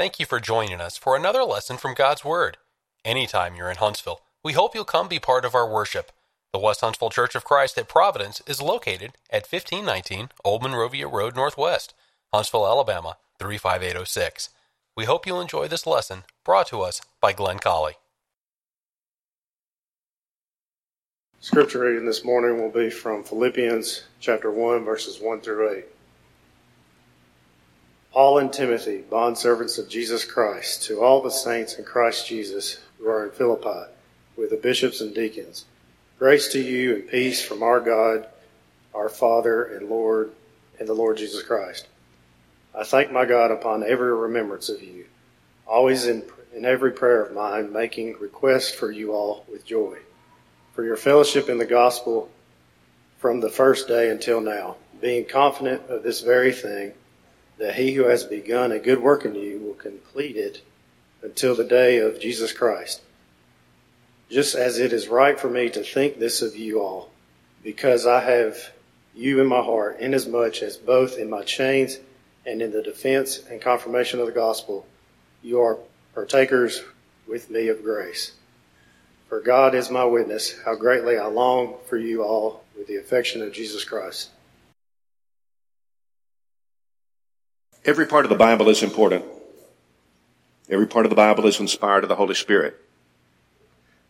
Thank you for joining us for another lesson from God's Word. Anytime you're in Huntsville, we hope you'll come be part of our worship. The West Huntsville Church of Christ at Providence is located at 1519 Old Monrovia Road Northwest, Huntsville, Alabama 35806. We hope you'll enjoy this lesson brought to us by Glenn Colley. Scripture reading this morning will be from Philippians chapter 1, verses 1 through 8. Paul and Timothy, bondservants of Jesus Christ, to all the saints in Christ Jesus who are in Philippi, with the bishops and deacons. Grace to you and peace from our God, our Father and Lord, and the Lord Jesus Christ. I thank my God upon every remembrance of you, always in, in every prayer of mine, making request for you all with joy, for your fellowship in the gospel from the first day until now, being confident of this very thing that he who has begun a good work in you will complete it until the day of Jesus Christ. Just as it is right for me to think this of you all, because I have you in my heart, inasmuch as both in my chains and in the defense and confirmation of the gospel, you are partakers with me of grace. For God is my witness, how greatly I long for you all with the affection of Jesus Christ. Every part of the Bible is important. Every part of the Bible is inspired of the Holy Spirit.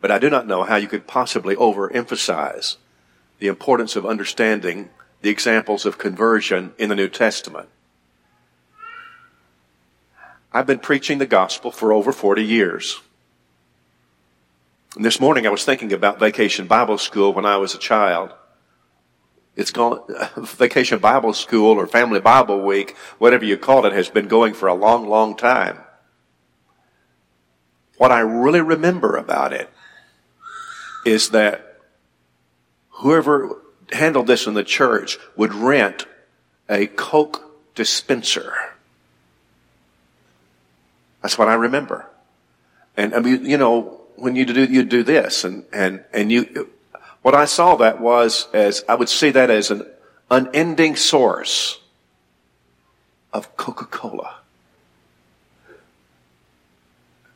But I do not know how you could possibly overemphasize the importance of understanding the examples of conversion in the New Testament. I've been preaching the gospel for over 40 years. And this morning I was thinking about vacation Bible school when I was a child. It's gone, Vacation Bible School or Family Bible Week, whatever you call it, has been going for a long, long time. What I really remember about it is that whoever handled this in the church would rent a Coke dispenser. That's what I remember. And I mean, you know, when you do, you do this and, and, and you, what I saw that was as, I would see that as an unending source of Coca-Cola.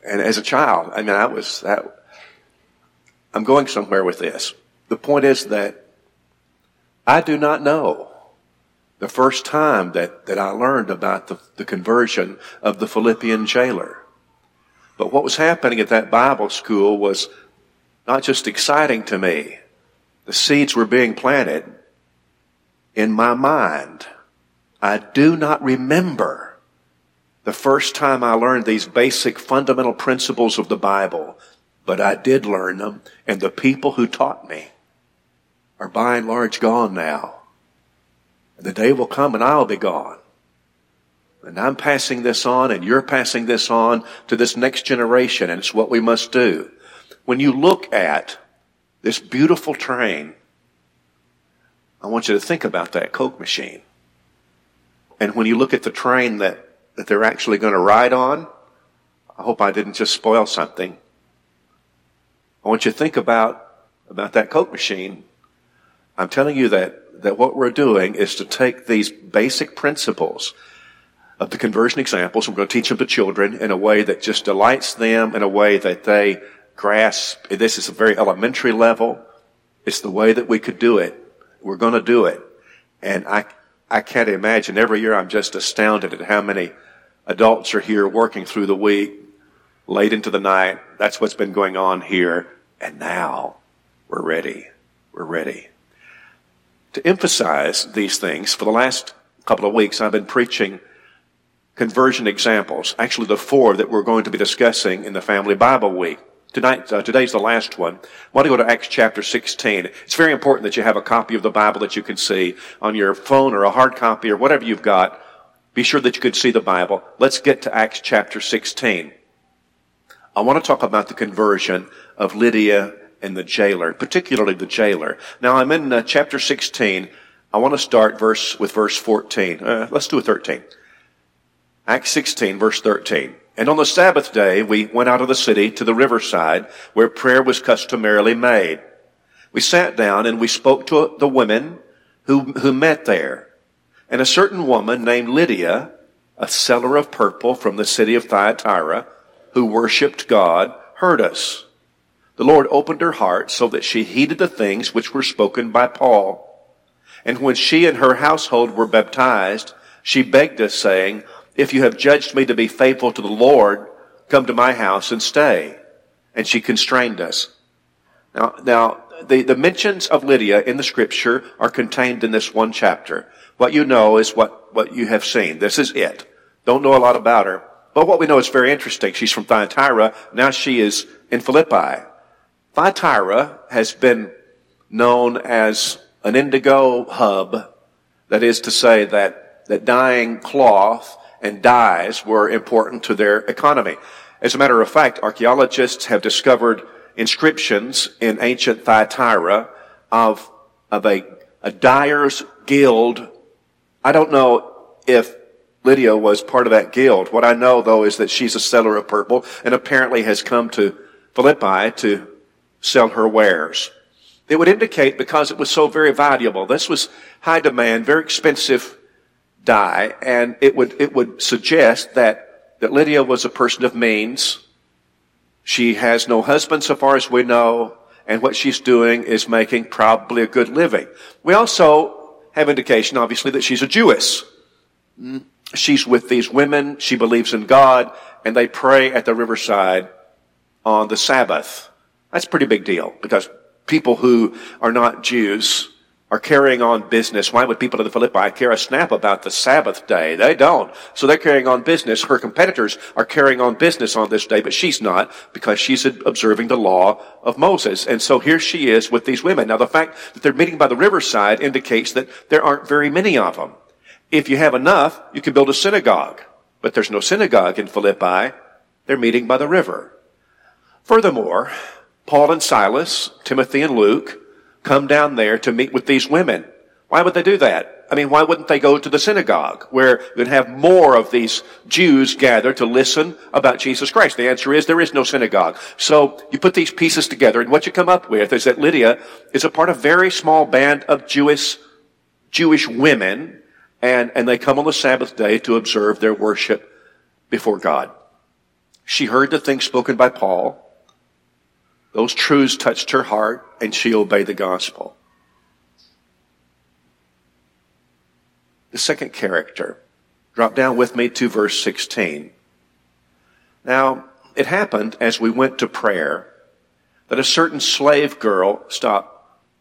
And as a child, I mean, I was that, I'm going somewhere with this. The point is that I do not know the first time that, that I learned about the, the conversion of the Philippian jailer. But what was happening at that Bible school was not just exciting to me, the seeds were being planted in my mind. I do not remember the first time I learned these basic fundamental principles of the Bible, but I did learn them, and the people who taught me are by and large gone now. The day will come and I'll be gone. And I'm passing this on and you're passing this on to this next generation, and it's what we must do. When you look at this beautiful train, I want you to think about that Coke machine. And when you look at the train that, that they're actually going to ride on, I hope I didn't just spoil something. I want you to think about, about that Coke machine. I'm telling you that, that what we're doing is to take these basic principles of the conversion examples. We're going to teach them to children in a way that just delights them, in a way that they grasp. This is a very elementary level. It's the way that we could do it. We're going to do it. And I, I can't imagine. Every year I'm just astounded at how many adults are here working through the week, late into the night. That's what's been going on here. And now we're ready. We're ready. To emphasize these things, for the last couple of weeks, I've been preaching conversion examples. Actually, the four that we're going to be discussing in the Family Bible Week. Tonight, uh, today's the last one. I want to go to Acts chapter 16. It's very important that you have a copy of the Bible that you can see on your phone or a hard copy or whatever you've got. Be sure that you can see the Bible. Let's get to Acts chapter 16. I want to talk about the conversion of Lydia and the jailer, particularly the jailer. Now I'm in uh, chapter 16. I want to start verse with verse 14. Uh, let's do a 13. Acts 16 verse 13. And on the Sabbath day, we went out of the city to the riverside where prayer was customarily made. We sat down and we spoke to the women who, who met there. And a certain woman named Lydia, a seller of purple from the city of Thyatira, who worshipped God, heard us. The Lord opened her heart so that she heeded the things which were spoken by Paul. And when she and her household were baptized, she begged us, saying, If you have judged me to be faithful to the Lord, come to my house and stay. And she constrained us. Now, now, the, the mentions of Lydia in the scripture are contained in this one chapter. What you know is what, what you have seen. This is it. Don't know a lot about her. But what we know is very interesting. She's from Thyatira. Now she is in Philippi. Thyatira has been known as an indigo hub. That is to say that, that dyeing cloth and dyes were important to their economy. As a matter of fact, archaeologists have discovered inscriptions in ancient Thyatira of, of a, a dyer's guild. I don't know if Lydia was part of that guild. What I know though is that she's a seller of purple and apparently has come to Philippi to sell her wares. It would indicate because it was so very valuable. This was high demand, very expensive dye, and it would, it would suggest that, that Lydia was a person of means, she has no husband so far as we know, and what she's doing is making probably a good living. We also have indication, obviously, that she's a Jewess. She's with these women, she believes in God, and they pray at the riverside on the Sabbath. That's a pretty big deal because people who are not Jews are carrying on business. Why would people in the Philippi care a snap about the Sabbath day? They don't. So they're carrying on business. Her competitors are carrying on business on this day, but she's not because she's observing the law of Moses. And so here she is with these women. Now the fact that they're meeting by the riverside indicates that there aren't very many of them. If you have enough, you can build a synagogue. But there's no synagogue in Philippi. They're meeting by the river. Furthermore, Paul and Silas, Timothy and Luke, come down there to meet with these women. Why would they do that? I mean, why wouldn't they go to the synagogue where you'd have more of these Jews gather to listen about Jesus Christ? The answer is there is no synagogue. So you put these pieces together and what you come up with is that Lydia is a part of a very small band of Jewish, Jewish women and, and they come on the Sabbath day to observe their worship before God. She heard the things spoken by Paul. Those truths touched her heart and she obeyed the gospel. The second character. Drop down with me to verse 16. Now, it happened as we went to prayer that a certain slave girl stopped.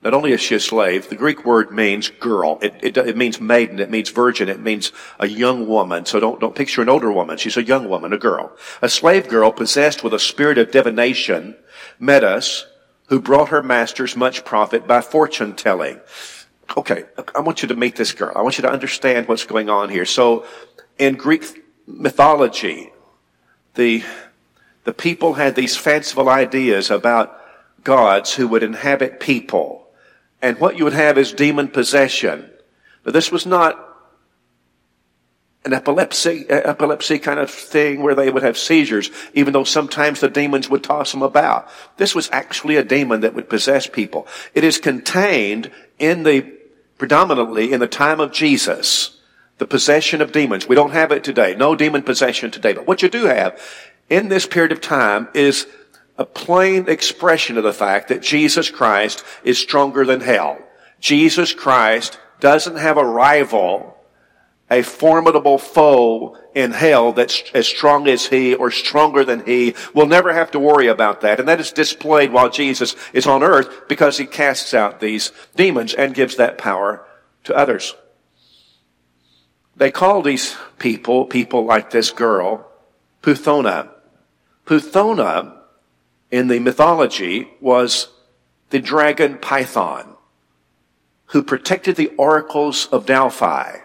Not only is she a slave, the Greek word means girl. It, it, it, means maiden. It means virgin. It means a young woman. So don't, don't picture an older woman. She's a young woman, a girl. A slave girl possessed with a spirit of divination met us who brought her masters much profit by fortune telling. Okay, I want you to meet this girl. I want you to understand what's going on here. So, in Greek mythology, the, the people had these fanciful ideas about gods who would inhabit people. And what you would have is demon possession. But this was not an epilepsy, epilepsy kind of thing where they would have seizures, even though sometimes the demons would toss them about. This was actually a demon that would possess people. It is contained in the, predominantly in the time of Jesus, the possession of demons. We don't have it today. No demon possession today. But what you do have in this period of time is a plain expression of the fact that Jesus Christ is stronger than hell. Jesus Christ doesn't have a rival a formidable foe in hell that's as strong as he or stronger than he. We'll never have to worry about that. And that is displayed while Jesus is on earth because he casts out these demons and gives that power to others. They call these people, people like this girl, Puthona. Puthona in the mythology was the dragon Python who protected the oracles of Delphi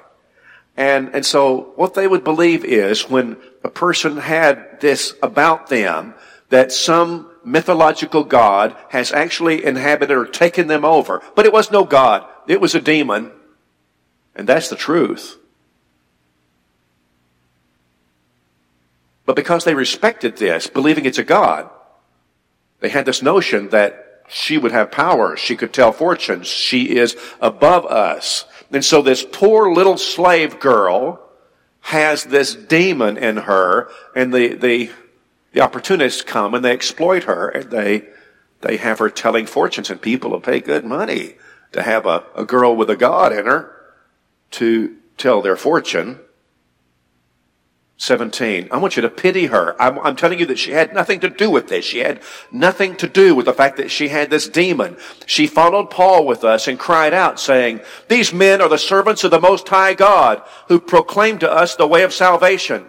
and, and so what they would believe is when a person had this about them, that some mythological God has actually inhabited or taken them over. But it was no God. It was a demon. And that's the truth. But because they respected this, believing it's a God, they had this notion that she would have power. She could tell fortunes. She is above us. And so this poor little slave girl has this demon in her, and the, the, the opportunists come and they exploit her, and they, they have her telling fortunes, and people will pay good money to have a, a girl with a God in her to tell their fortune. 17. I want you to pity her. I'm, I'm, telling you that she had nothing to do with this. She had nothing to do with the fact that she had this demon. She followed Paul with us and cried out saying, these men are the servants of the Most High God who proclaim to us the way of salvation.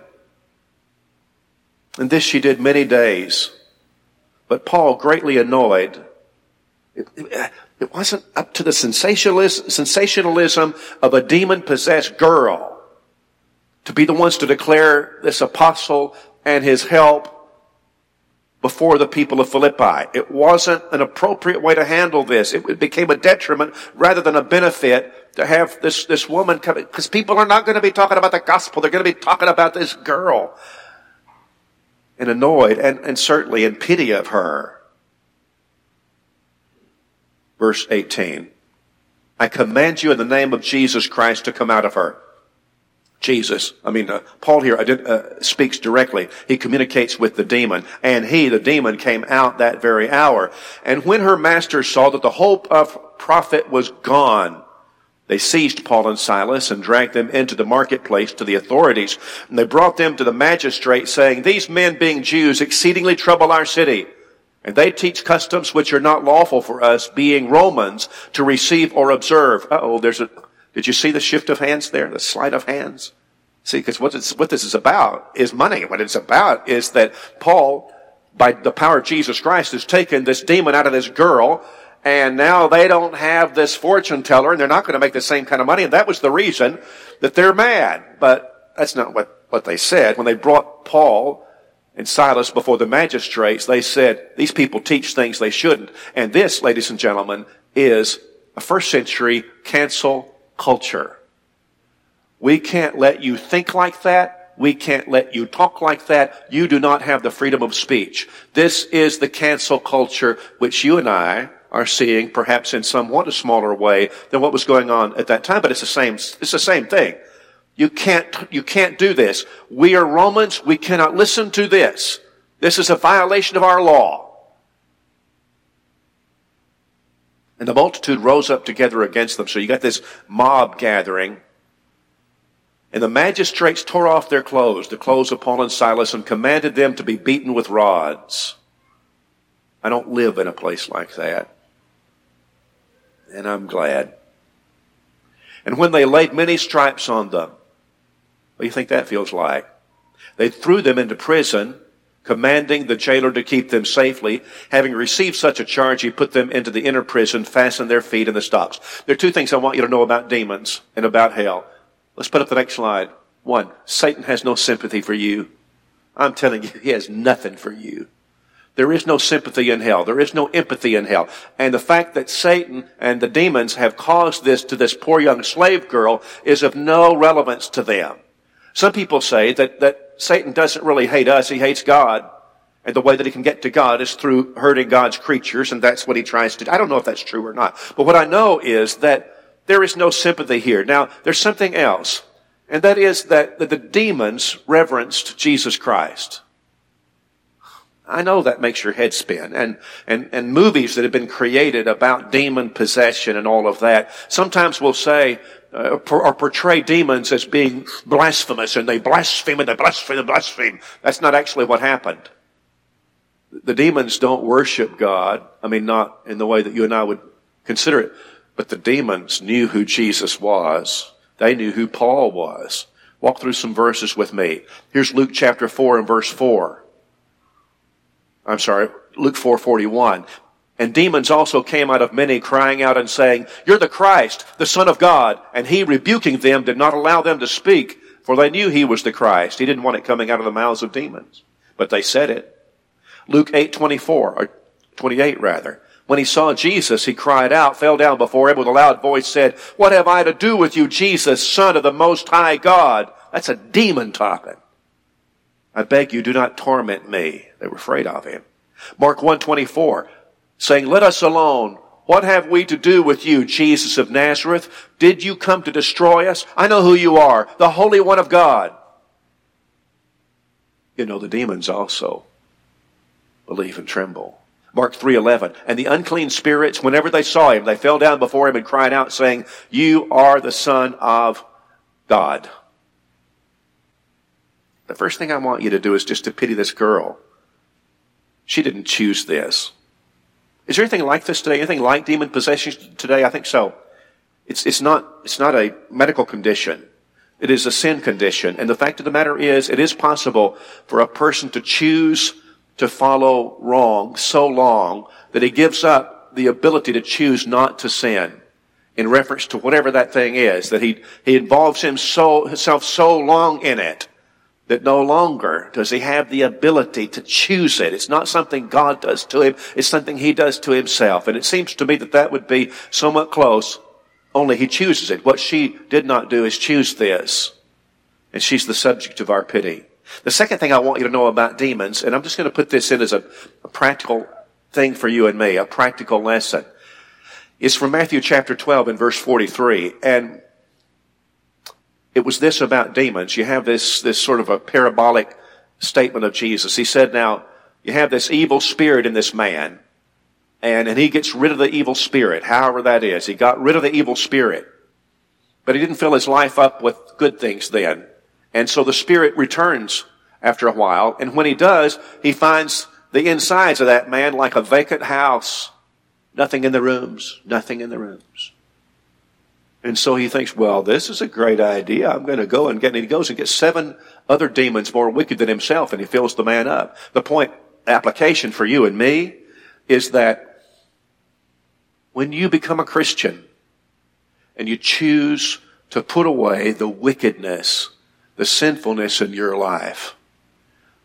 And this she did many days. But Paul, greatly annoyed, it, it, it wasn't up to the sensationalism of a demon possessed girl to be the ones to declare this apostle and his help before the people of Philippi. It wasn't an appropriate way to handle this. It became a detriment rather than a benefit to have this, this woman come, because people are not going to be talking about the gospel. They're going to be talking about this girl. And annoyed and, and certainly in pity of her. Verse 18. I command you in the name of Jesus Christ to come out of her. Jesus. I mean, uh, Paul here uh, speaks directly. He communicates with the demon, and he, the demon, came out that very hour. And when her masters saw that the hope of profit was gone, they seized Paul and Silas and dragged them into the marketplace to the authorities. And they brought them to the magistrate, saying, These men, being Jews, exceedingly trouble our city. And they teach customs which are not lawful for us, being Romans, to receive or observe. oh, there's a did you see the shift of hands there? The sleight of hands? See, because what, what this is about is money. What it's about is that Paul, by the power of Jesus Christ, has taken this demon out of this girl, and now they don't have this fortune teller, and they're not going to make the same kind of money. And that was the reason that they're mad. But that's not what, what they said. When they brought Paul and Silas before the magistrates, they said, these people teach things they shouldn't. And this, ladies and gentlemen, is a first century cancel culture. We can't let you think like that. We can't let you talk like that. You do not have the freedom of speech. This is the cancel culture which you and I are seeing perhaps in somewhat a smaller way than what was going on at that time, but it's the same, it's the same thing. You can't, you can't do this. We are Romans. We cannot listen to this. This is a violation of our law. And the multitude rose up together against them. So you got this mob gathering. And the magistrates tore off their clothes, the clothes of Paul and Silas, and commanded them to be beaten with rods. I don't live in a place like that. And I'm glad. And when they laid many stripes on them, what do you think that feels like? They threw them into prison commanding the jailer to keep them safely. Having received such a charge, he put them into the inner prison, fastened their feet in the stocks. There are two things I want you to know about demons and about hell. Let's put up the next slide. One, Satan has no sympathy for you. I'm telling you, he has nothing for you. There is no sympathy in hell. There is no empathy in hell. And the fact that Satan and the demons have caused this to this poor young slave girl is of no relevance to them. Some people say that, that Satan doesn't really hate us, he hates God. And the way that he can get to God is through hurting God's creatures, and that's what he tries to do. I don't know if that's true or not. But what I know is that there is no sympathy here. Now, there's something else, and that is that, that the demons reverenced Jesus Christ. I know that makes your head spin. And, and, and movies that have been created about demon possession and all of that, sometimes will say, uh, or portray demons as being blasphemous and they blaspheme and they blaspheme and blaspheme. That's not actually what happened. The demons don't worship God. I mean, not in the way that you and I would consider it, but the demons knew who Jesus was. They knew who Paul was. Walk through some verses with me. Here's Luke chapter 4 and verse 4. I'm sorry, Luke 4:41. And demons also came out of many crying out and saying, You're the Christ, the Son of God. And he rebuking them did not allow them to speak, for they knew he was the Christ. He didn't want it coming out of the mouths of demons. But they said it. Luke 8:24 or 28 rather. When he saw Jesus, he cried out, fell down before him with a loud voice, said, What have I to do with you, Jesus, Son of the Most High God? That's a demon talking. I beg you, do not torment me. They were afraid of him. Mark 124 saying, Let us alone. What have we to do with you, Jesus of Nazareth? Did you come to destroy us? I know who you are, the Holy One of God. you know, the demons also believe and tremble. Mark 3:11 and the unclean spirits whenever they saw him they fell down before him and cried out saying you are the son of God. The first thing I want you to do is just to pity this girl. She didn't choose this. Is there anything like this today? Anything like demon possession today? I think so. It's, it's not, it's not a medical condition. It is a sin condition. And the fact of the matter is, it is possible for a person to choose to follow wrong so long that he gives up the ability to choose not to sin in reference to whatever that thing is, that he, he involves himself so long in it that no longer does he have the ability to choose it. It's not something God does to him. It's something he does to himself. And it seems to me that that would be somewhat close, only he chooses it. What she did not do is choose this. And she's the subject of our pity. The second thing I want you to know about demons, and I'm just going to put this in as a, a practical thing for you and me, a practical lesson, is from Matthew chapter 12 and verse 43. And it was this about demons. You have this, this sort of a parabolic statement of Jesus. He said, now, you have this evil spirit in this man, and, and he gets rid of the evil spirit, however that is. He got rid of the evil spirit. But he didn't fill his life up with good things then. And so the spirit returns after a while. And when he does, he finds the insides of that man like a vacant house. Nothing in the rooms. Nothing in the rooms. And so he thinks, well, this is a great idea. I'm going to go and get, and he goes and gets seven other demons more wicked than himself and he fills the man up. The point, application for you and me is that when you become a Christian and you choose to put away the wickedness the sinfulness in your life,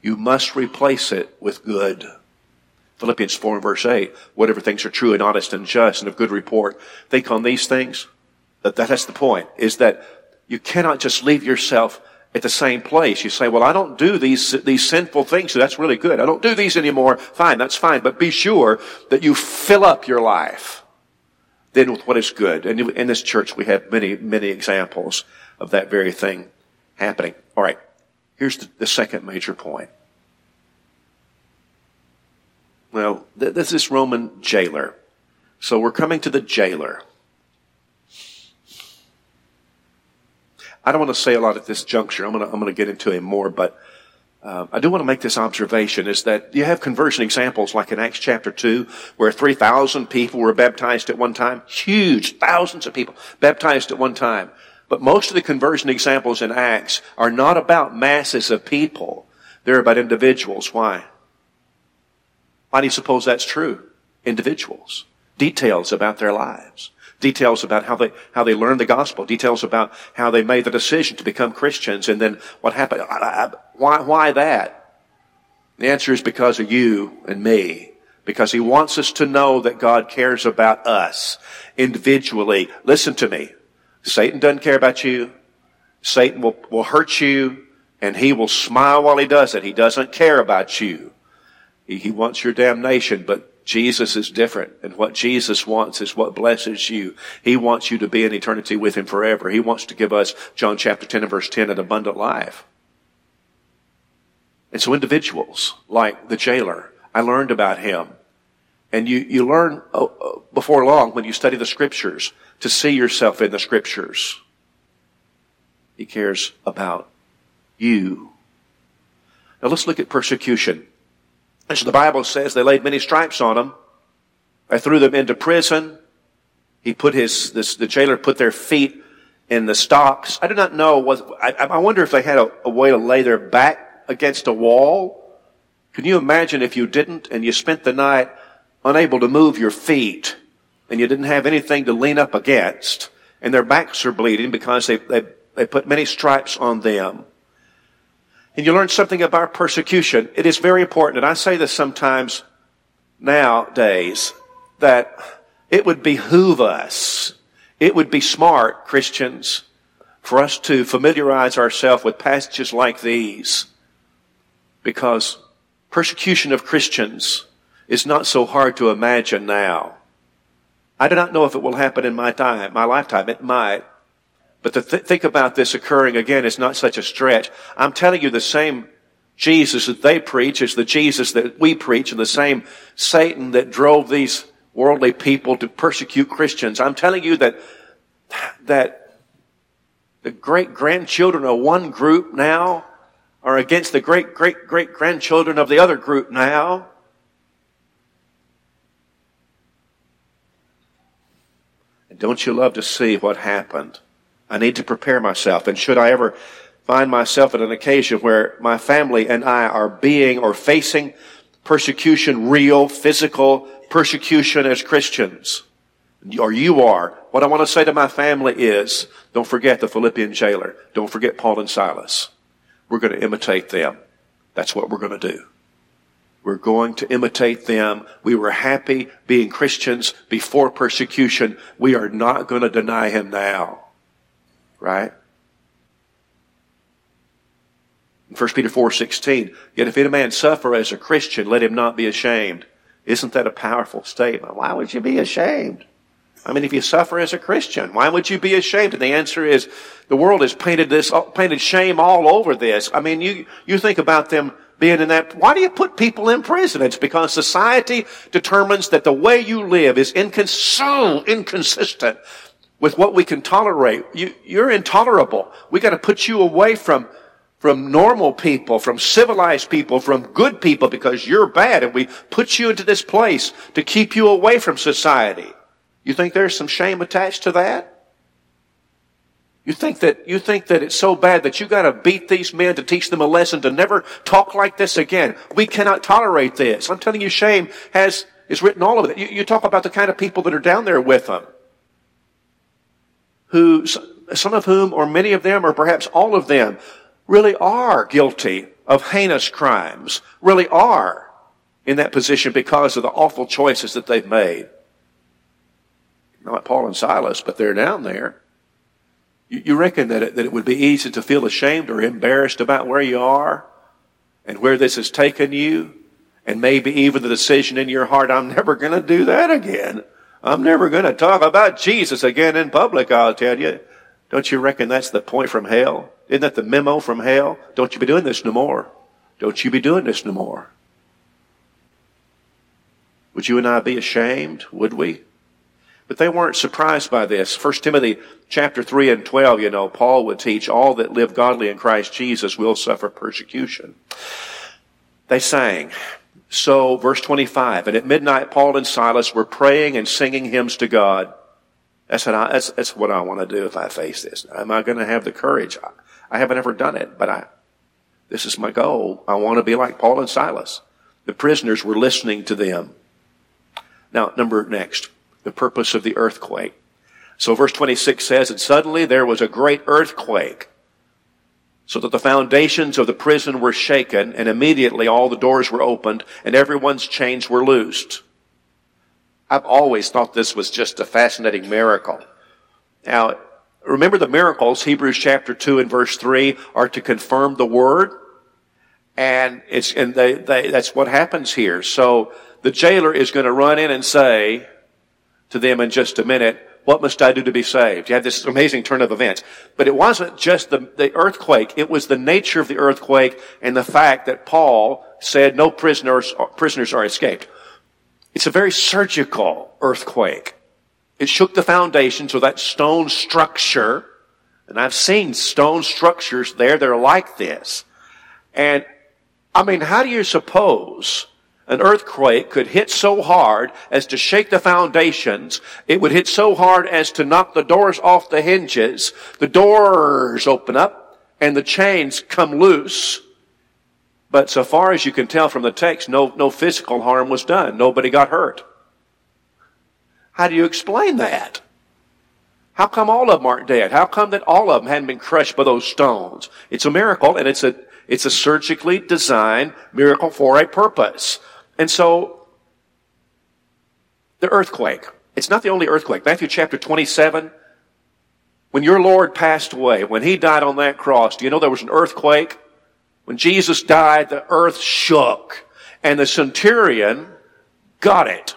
you must replace it with good. Philippians 4 and verse 8, whatever things are true and honest and just and of good report, think on these things. That, that's the point, is that you cannot just leave yourself at the same place. You say, well, I don't do these, these sinful things, so that's really good. I don't do these anymore. Fine, that's fine. But be sure that you fill up your life then with what is good. And in this church, we have many, many examples of that very thing happening. All right. Here's the, the second major point. Well, th- this is Roman jailer. So we're coming to the jailer. I don't want to say a lot at this juncture. I'm going to, I'm going to get into him more, but uh, I do want to make this observation is that you have conversion examples like in Acts chapter 2 where 3,000 people were baptized at one time. Huge, thousands of people baptized at one time. But most of the conversion examples in Acts are not about masses of people. They're about individuals. Why? Why do you suppose that's true? Individuals. Details about their lives. Details about how they, how they learned the gospel. Details about how they made the decision to become Christians and then what happened. Why, why that? The answer is because of you and me. Because he wants us to know that God cares about us individually. Listen to me. Satan doesn't care about you. Satan will, will hurt you and he will smile while he does it. He doesn't care about you. He, he wants your damnation, but Jesus is different. And what Jesus wants is what blesses you. He wants you to be in eternity with him forever. He wants to give us, John chapter 10 and verse 10, an abundant life. And so individuals like the jailer, I learned about him. And you, you learn uh, uh, before long when you study the scriptures to see yourself in the scriptures. He cares about you. Now let's look at persecution. As the Bible says, they laid many stripes on him. They threw them into prison. He put his, this, the jailer put their feet in the stocks. I do not know what, I, I wonder if they had a, a way to lay their back against a wall. Can you imagine if you didn't and you spent the night unable to move your feet and you didn't have anything to lean up against, and their backs are bleeding because they, they, they put many stripes on them. And you learn something about persecution. It is very important, and I say this sometimes nowadays, that it would behoove us, it would be smart, Christians, for us to familiarize ourselves with passages like these. Because persecution of Christians is not so hard to imagine now. I do not know if it will happen in my time, my lifetime. It might. But to th- think about this occurring again is not such a stretch. I'm telling you the same Jesus that they preach is the Jesus that we preach and the same Satan that drove these worldly people to persecute Christians. I'm telling you that, that the great grandchildren of one group now are against the great great great grandchildren of the other group now. And don't you love to see what happened? I need to prepare myself. And should I ever find myself at an occasion where my family and I are being or facing persecution, real, physical persecution as Christians, or you are, what I want to say to my family is, don't forget the Philippian jailer. Don't forget Paul and Silas. We're going to imitate them. That's what we're going to do. We're going to imitate them. We were happy being Christians before persecution. We are not going to deny him now. Right? 1 Peter 4:16, yet if any man suffer as a Christian, let him not be ashamed. Isn't that a powerful statement? Why would you be ashamed? I mean, if you suffer as a Christian, why would you be ashamed? And the answer is, the world has painted this, painted shame all over this. I mean, you, you think about them being in that. Why do you put people in prison? It's because society determines that the way you live is incons- inconsistent with what we can tolerate. You, you're intolerable. We got to put you away from from normal people, from civilized people, from good people because you're bad and we put you into this place to keep you away from society. You think there's some shame attached to that? You think that, you think that it's so bad that you gotta beat these men to teach them a lesson to never talk like this again. We cannot tolerate this. I'm telling you, shame has, is written all over it. You, you talk about the kind of people that are down there with them. Who, some of whom, or many of them, or perhaps all of them, really are guilty of heinous crimes, really are in that position because of the awful choices that they've made. Not Paul and Silas, but they're down there. You, you reckon that it, that it would be easy to feel ashamed or embarrassed about where you are and where this has taken you? And maybe even the decision in your heart, I'm never going to do that again. I'm never going to talk about Jesus again in public, I'll tell you. Don't you reckon that's the point from hell? Isn't that the memo from hell? Don't you be doing this no more. Don't you be doing this no more. Would you and I be ashamed? Would we? But they weren't surprised by this. 1 Timothy chapter 3 and 12, you know, Paul would teach all that live godly in Christ Jesus will suffer persecution. They sang. So, verse 25, and at midnight Paul and Silas were praying and singing hymns to God. That's what I, that's, that's what I want to do if I face this. Am I going to have the courage? I, I haven't ever done it, but I, this is my goal. I want to be like Paul and Silas. The prisoners were listening to them. Now, number next, the purpose of the earthquake. So verse 26 says, and suddenly there was a great earthquake so that the foundations of the prison were shaken and immediately all the doors were opened and everyone's chains were loosed. I've always thought this was just a fascinating miracle. Now, remember the miracles, Hebrews chapter 2 and verse 3 are to confirm the word. And it's, and they, they, that's what happens here. So the jailer is going to run in and say to them in just a minute, what must I do to be saved? You have this amazing turn of events. But it wasn't just the, the earthquake. It was the nature of the earthquake and the fact that Paul said no prisoners, prisoners are escaped. It's a very surgical earthquake. It shook the foundations of that stone structure. And I've seen stone structures there that are like this. And I mean, how do you suppose an earthquake could hit so hard as to shake the foundations. It would hit so hard as to knock the doors off the hinges. The doors open up and the chains come loose. But so far as you can tell from the text, no, no physical harm was done. Nobody got hurt. How do you explain that? How come all of them aren't dead? How come that all of them hadn't been crushed by those stones? It's a miracle and it's a, it's a surgically designed miracle for a purpose. And so, the earthquake. It's not the only earthquake. Matthew chapter 27, when your Lord passed away, when He died on that cross, do you know there was an earthquake? When Jesus died, the earth shook. And the centurion got it.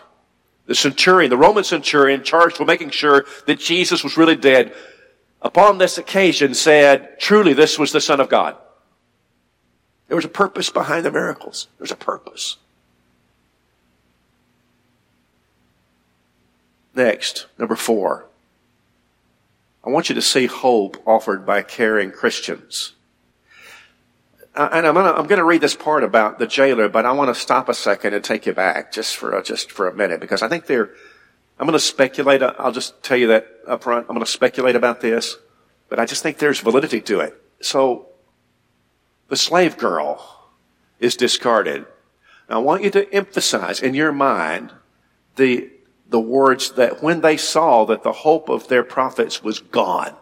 The centurion, the Roman centurion charged with making sure that Jesus was really dead, upon this occasion said, truly this was the Son of God. There was a purpose behind the miracles. There's a purpose. Next, number four. I want you to see hope offered by caring Christians. Uh, and I'm gonna, I'm gonna read this part about the jailer, but I want to stop a second and take you back just for, a, just for a minute because I think they're, I'm gonna speculate, I'll just tell you that up front, I'm gonna speculate about this, but I just think there's validity to it. So, the slave girl is discarded. Now, I want you to emphasize in your mind the, the words that when they saw that the hope of their profits was gone.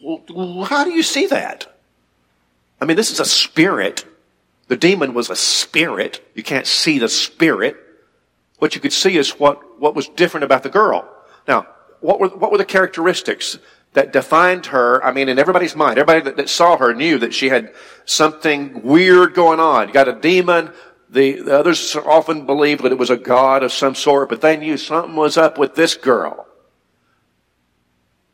Well, how do you see that? I mean, this is a spirit. The demon was a spirit. You can't see the spirit. What you could see is what, what was different about the girl. Now, what were, what were the characteristics that defined her? I mean, in everybody's mind, everybody that, that saw her knew that she had something weird going on. You got a demon. The, the others often believed that it was a god of some sort, but they knew something was up with this girl.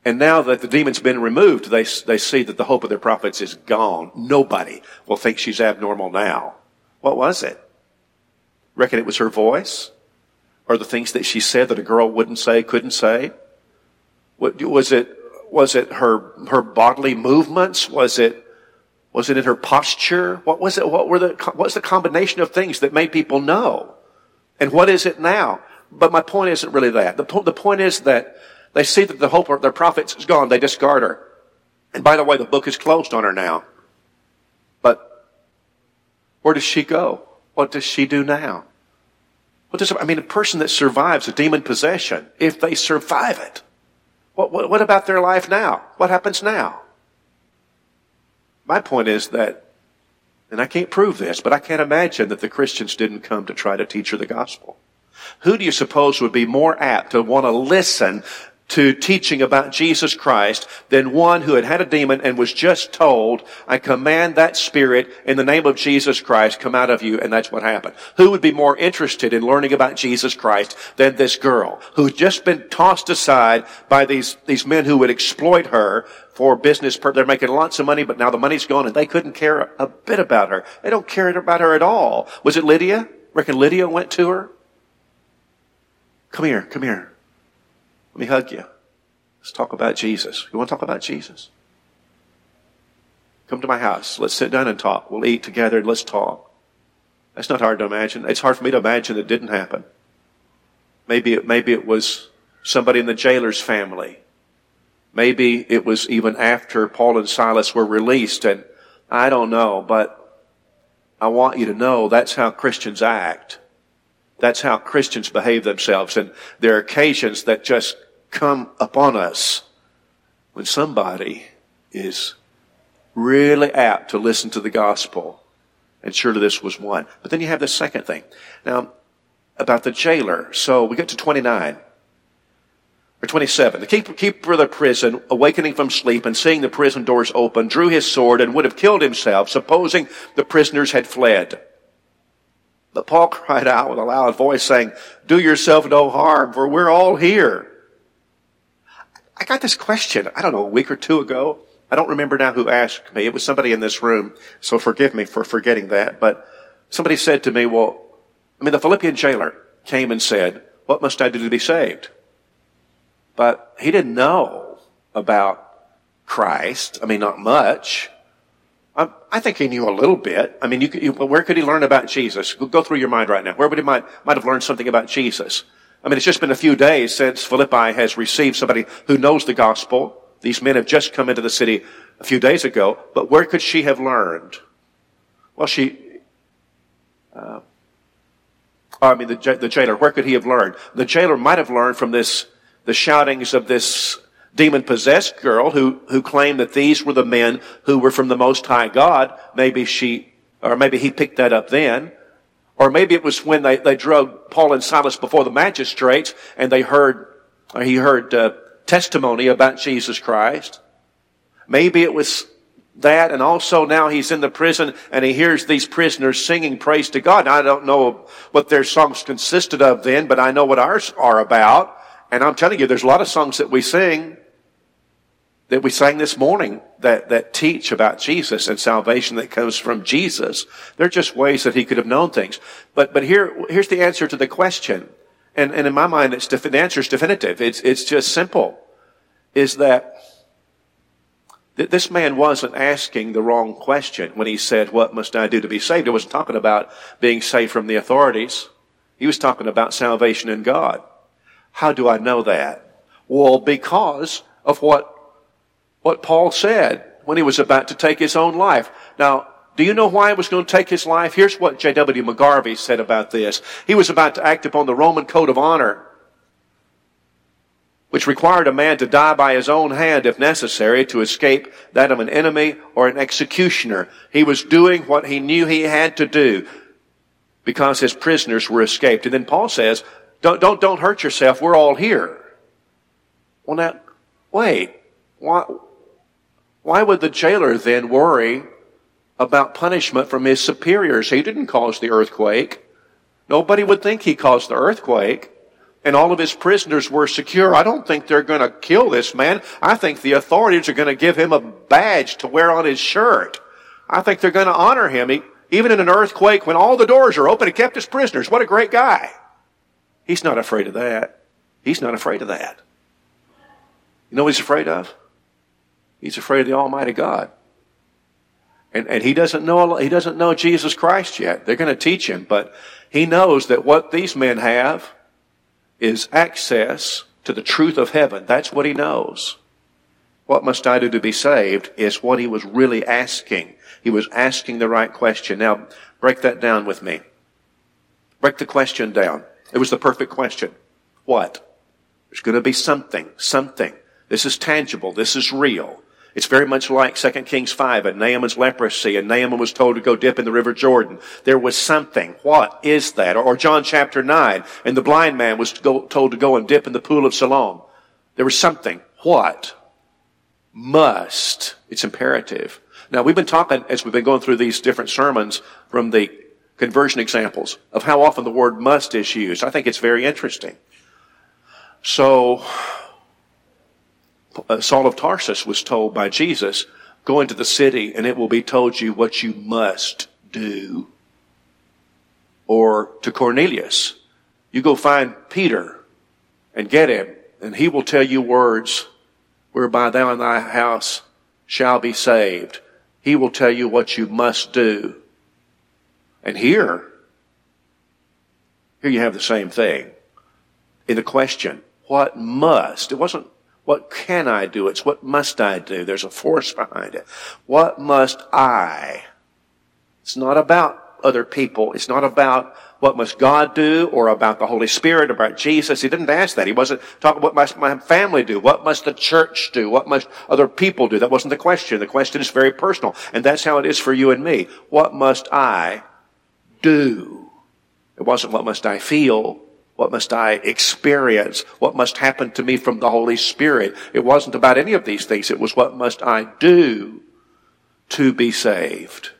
And now that the demon's been removed, they, they see that the hope of their profits is gone. Nobody will think she's abnormal now. What was it? Reckon it was her voice? Or the things that she said that a girl wouldn't say, couldn't say? What, was it, was it her, her bodily movements? Was it, was it in her posture? What was it? What were the, what was the combination of things that made people know? And what is it now? But my point isn't really that. The, po- the point is that they see that the hope of their profits is gone. They discard her. And by the way, the book is closed on her now. But where does she go? What does she do now? What does, I mean, a person that survives a demon possession, if they survive it, what, what, what about their life now? What happens now? My point is that, and I can't prove this, but I can't imagine that the Christians didn't come to try to teach her the gospel. Who do you suppose would be more apt to want to listen to teaching about Jesus Christ than one who had had a demon and was just told, I command that spirit in the name of Jesus Christ come out of you. And that's what happened. Who would be more interested in learning about Jesus Christ than this girl who had just been tossed aside by these, these men who would exploit her for business. They're making lots of money, but now the money's gone and they couldn't care a bit about her. They don't care about her at all. Was it Lydia? Reckon Lydia went to her? Come here, come here. Let me hug you. Let's talk about Jesus. You want to talk about Jesus? Come to my house. Let's sit down and talk. We'll eat together and let's talk. That's not hard to imagine. It's hard for me to imagine it didn't happen. Maybe it, maybe it was somebody in the jailer's family. Maybe it was even after Paul and Silas were released and I don't know, but I want you to know that's how Christians act. That's how Christians behave themselves. And there are occasions that just come upon us when somebody is really apt to listen to the gospel. And surely this was one. But then you have the second thing. Now, about the jailer. So we get to 29 or 27. The keeper of the prison, awakening from sleep and seeing the prison doors open, drew his sword and would have killed himself, supposing the prisoners had fled. But Paul cried out with a loud voice saying, do yourself no harm, for we're all here. I got this question, I don't know, a week or two ago. I don't remember now who asked me. It was somebody in this room, so forgive me for forgetting that. But somebody said to me, well, I mean, the Philippian jailer came and said, what must I do to be saved? But he didn't know about Christ. I mean, not much. I, I think he knew a little bit. I mean, you you, where could he learn about Jesus? Go through your mind right now. Where would he might, might have learned something about Jesus? I mean, it's just been a few days since Philippi has received somebody who knows the gospel. These men have just come into the city a few days ago, but where could she have learned? Well, she, uh, I mean, the, the jailer, where could he have learned? The jailer might have learned from this, the shoutings of this demon possessed girl who, who claimed that these were the men who were from the Most High God. Maybe she, or maybe he picked that up then. Or maybe it was when they, they drug Paul and Silas before the magistrates and they heard, or he heard uh, testimony about Jesus Christ. Maybe it was that and also now he's in the prison and he hears these prisoners singing praise to God. I don't know what their songs consisted of then, but I know what ours are about. And I'm telling you, there's a lot of songs that we sing that we sang this morning that, that teach about Jesus and salvation that comes from Jesus. They're just ways that he could have known things. But, but here, here's the answer to the question. And, and in my mind, it's, the answer is definitive. It's, it's just simple. Is that this man wasn't asking the wrong question when he said, what must I do to be saved? He wasn't talking about being saved from the authorities. He was talking about salvation in God. How do I know that? Well, because of what what Paul said when he was about to take his own life. Now, do you know why he was going to take his life? Here's what J.W. McGarvey said about this. He was about to act upon the Roman code of honor, which required a man to die by his own hand if necessary to escape that of an enemy or an executioner. He was doing what he knew he had to do because his prisoners were escaped. And then Paul says, don't, don't, don't hurt yourself. We're all here. Well, now, wait. Why, why would the jailer then worry about punishment from his superiors? He didn't cause the earthquake. Nobody would think he caused the earthquake. And all of his prisoners were secure. I don't think they're going to kill this man. I think the authorities are going to give him a badge to wear on his shirt. I think they're going to honor him. He, even in an earthquake when all the doors are open, he kept his prisoners. What a great guy. He's not afraid of that. He's not afraid of that. You know what he's afraid of? He's afraid of the Almighty God. And, and he doesn't know, he doesn't know Jesus Christ yet. They're going to teach him, but he knows that what these men have is access to the truth of heaven. That's what he knows. What must I do to be saved is what he was really asking. He was asking the right question. Now, break that down with me. Break the question down. It was the perfect question. What? There's going to be something, something. This is tangible. This is real. It's very much like 2 Kings 5 and Naaman's leprosy, and Naaman was told to go dip in the River Jordan. There was something. What is that? Or John chapter 9, and the blind man was told to go and dip in the pool of Siloam. There was something. What? Must. It's imperative. Now, we've been talking, as we've been going through these different sermons from the conversion examples, of how often the word must is used. I think it's very interesting. So, uh, Saul of Tarsus was told by Jesus, go into the city and it will be told you what you must do. Or to Cornelius, you go find Peter and get him and he will tell you words whereby thou and thy house shall be saved. He will tell you what you must do. And here, here you have the same thing. In the question, what must? It wasn't what can I do? It's what must I do? There's a force behind it. What must I? It's not about other people. It's not about what must God do or about the Holy Spirit, about Jesus. He didn't ask that. He wasn't talking about what must my family do? What must the church do? What must other people do? That wasn't the question. The question is very personal. And that's how it is for you and me. What must I do? It wasn't what must I feel. What must I experience? What must happen to me from the Holy Spirit? It wasn't about any of these things. It was what must I do to be saved?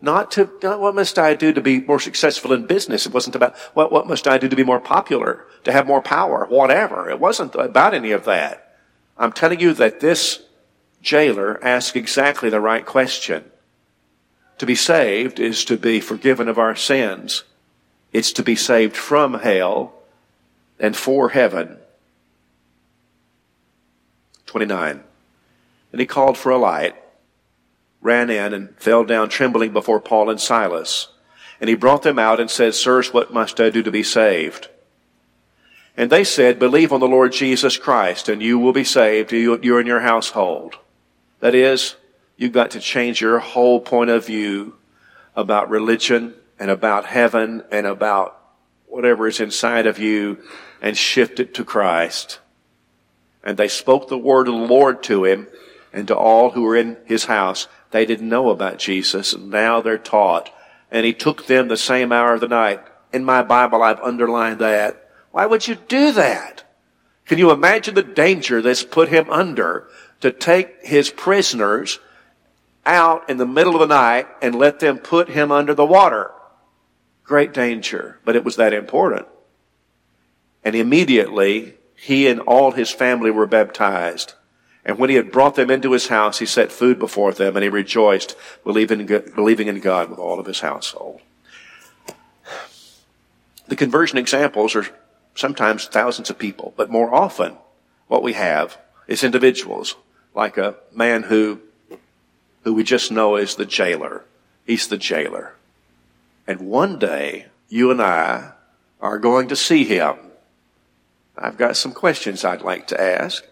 Not to, not what must I do to be more successful in business? It wasn't about what, what must I do to be more popular, to have more power, whatever. It wasn't about any of that. I'm telling you that this jailer asked exactly the right question. To be saved is to be forgiven of our sins it's to be saved from hell and for heaven. 29. And he called for a light, ran in, and fell down trembling before Paul and Silas. And he brought them out and said, Sirs, what must I do to be saved? And they said, Believe on the Lord Jesus Christ, and you will be saved, you, and your household. That is, you've got to change your whole point of view about religion and about heaven and about whatever is inside of you and shift it to Christ. And they spoke the word of the Lord to him and to all who were in his house. They didn't know about Jesus and now they're taught. And he took them the same hour of the night. In my Bible, I've underlined that. Why would you do that? Can you imagine the danger that's put him under to take his prisoners out in the middle of the night and let them put him under the water? great danger, but it was that important. And immediately he and all his family were baptized. And when he had brought them into his house, he set food before them, and he rejoiced, believing in, believing in God with all of his household. The conversion examples are sometimes thousands of people, but more often what we have is individuals, like a man who, who we just know is the jailer. He's the jailer. And one day, you and I are going to see him. I've got some questions I'd like to ask.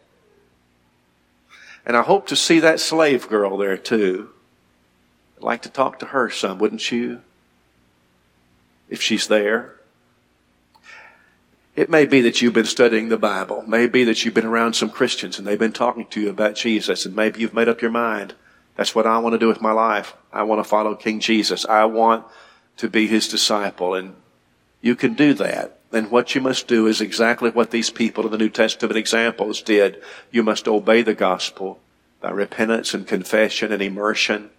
And I hope to see that slave girl there too. I'd like to talk to her some, wouldn't you? If she's there. It may be that you've been studying the Bible. It may be that you've been around some Christians and they've been talking to you about Jesus and maybe you've made up your mind. That's what I want to do with my life. I want to follow King Jesus. I want to be his disciple and you can do that. And what you must do is exactly what these people in the New Testament examples did. You must obey the gospel by repentance and confession and immersion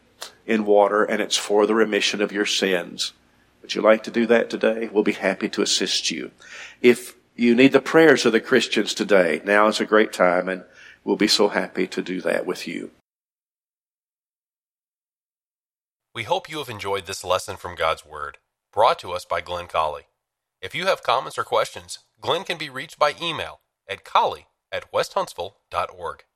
in water, and it's for the remission of your sins. Would you like to do that today? We'll be happy to assist you. If you need the prayers of the Christians today, now is a great time, and we'll be so happy to do that with you. We hope you have enjoyed this lesson from God's Word, brought to us by Glenn Colley. If you have comments or questions, Glenn can be reached by email at colley at westhuntsville.org.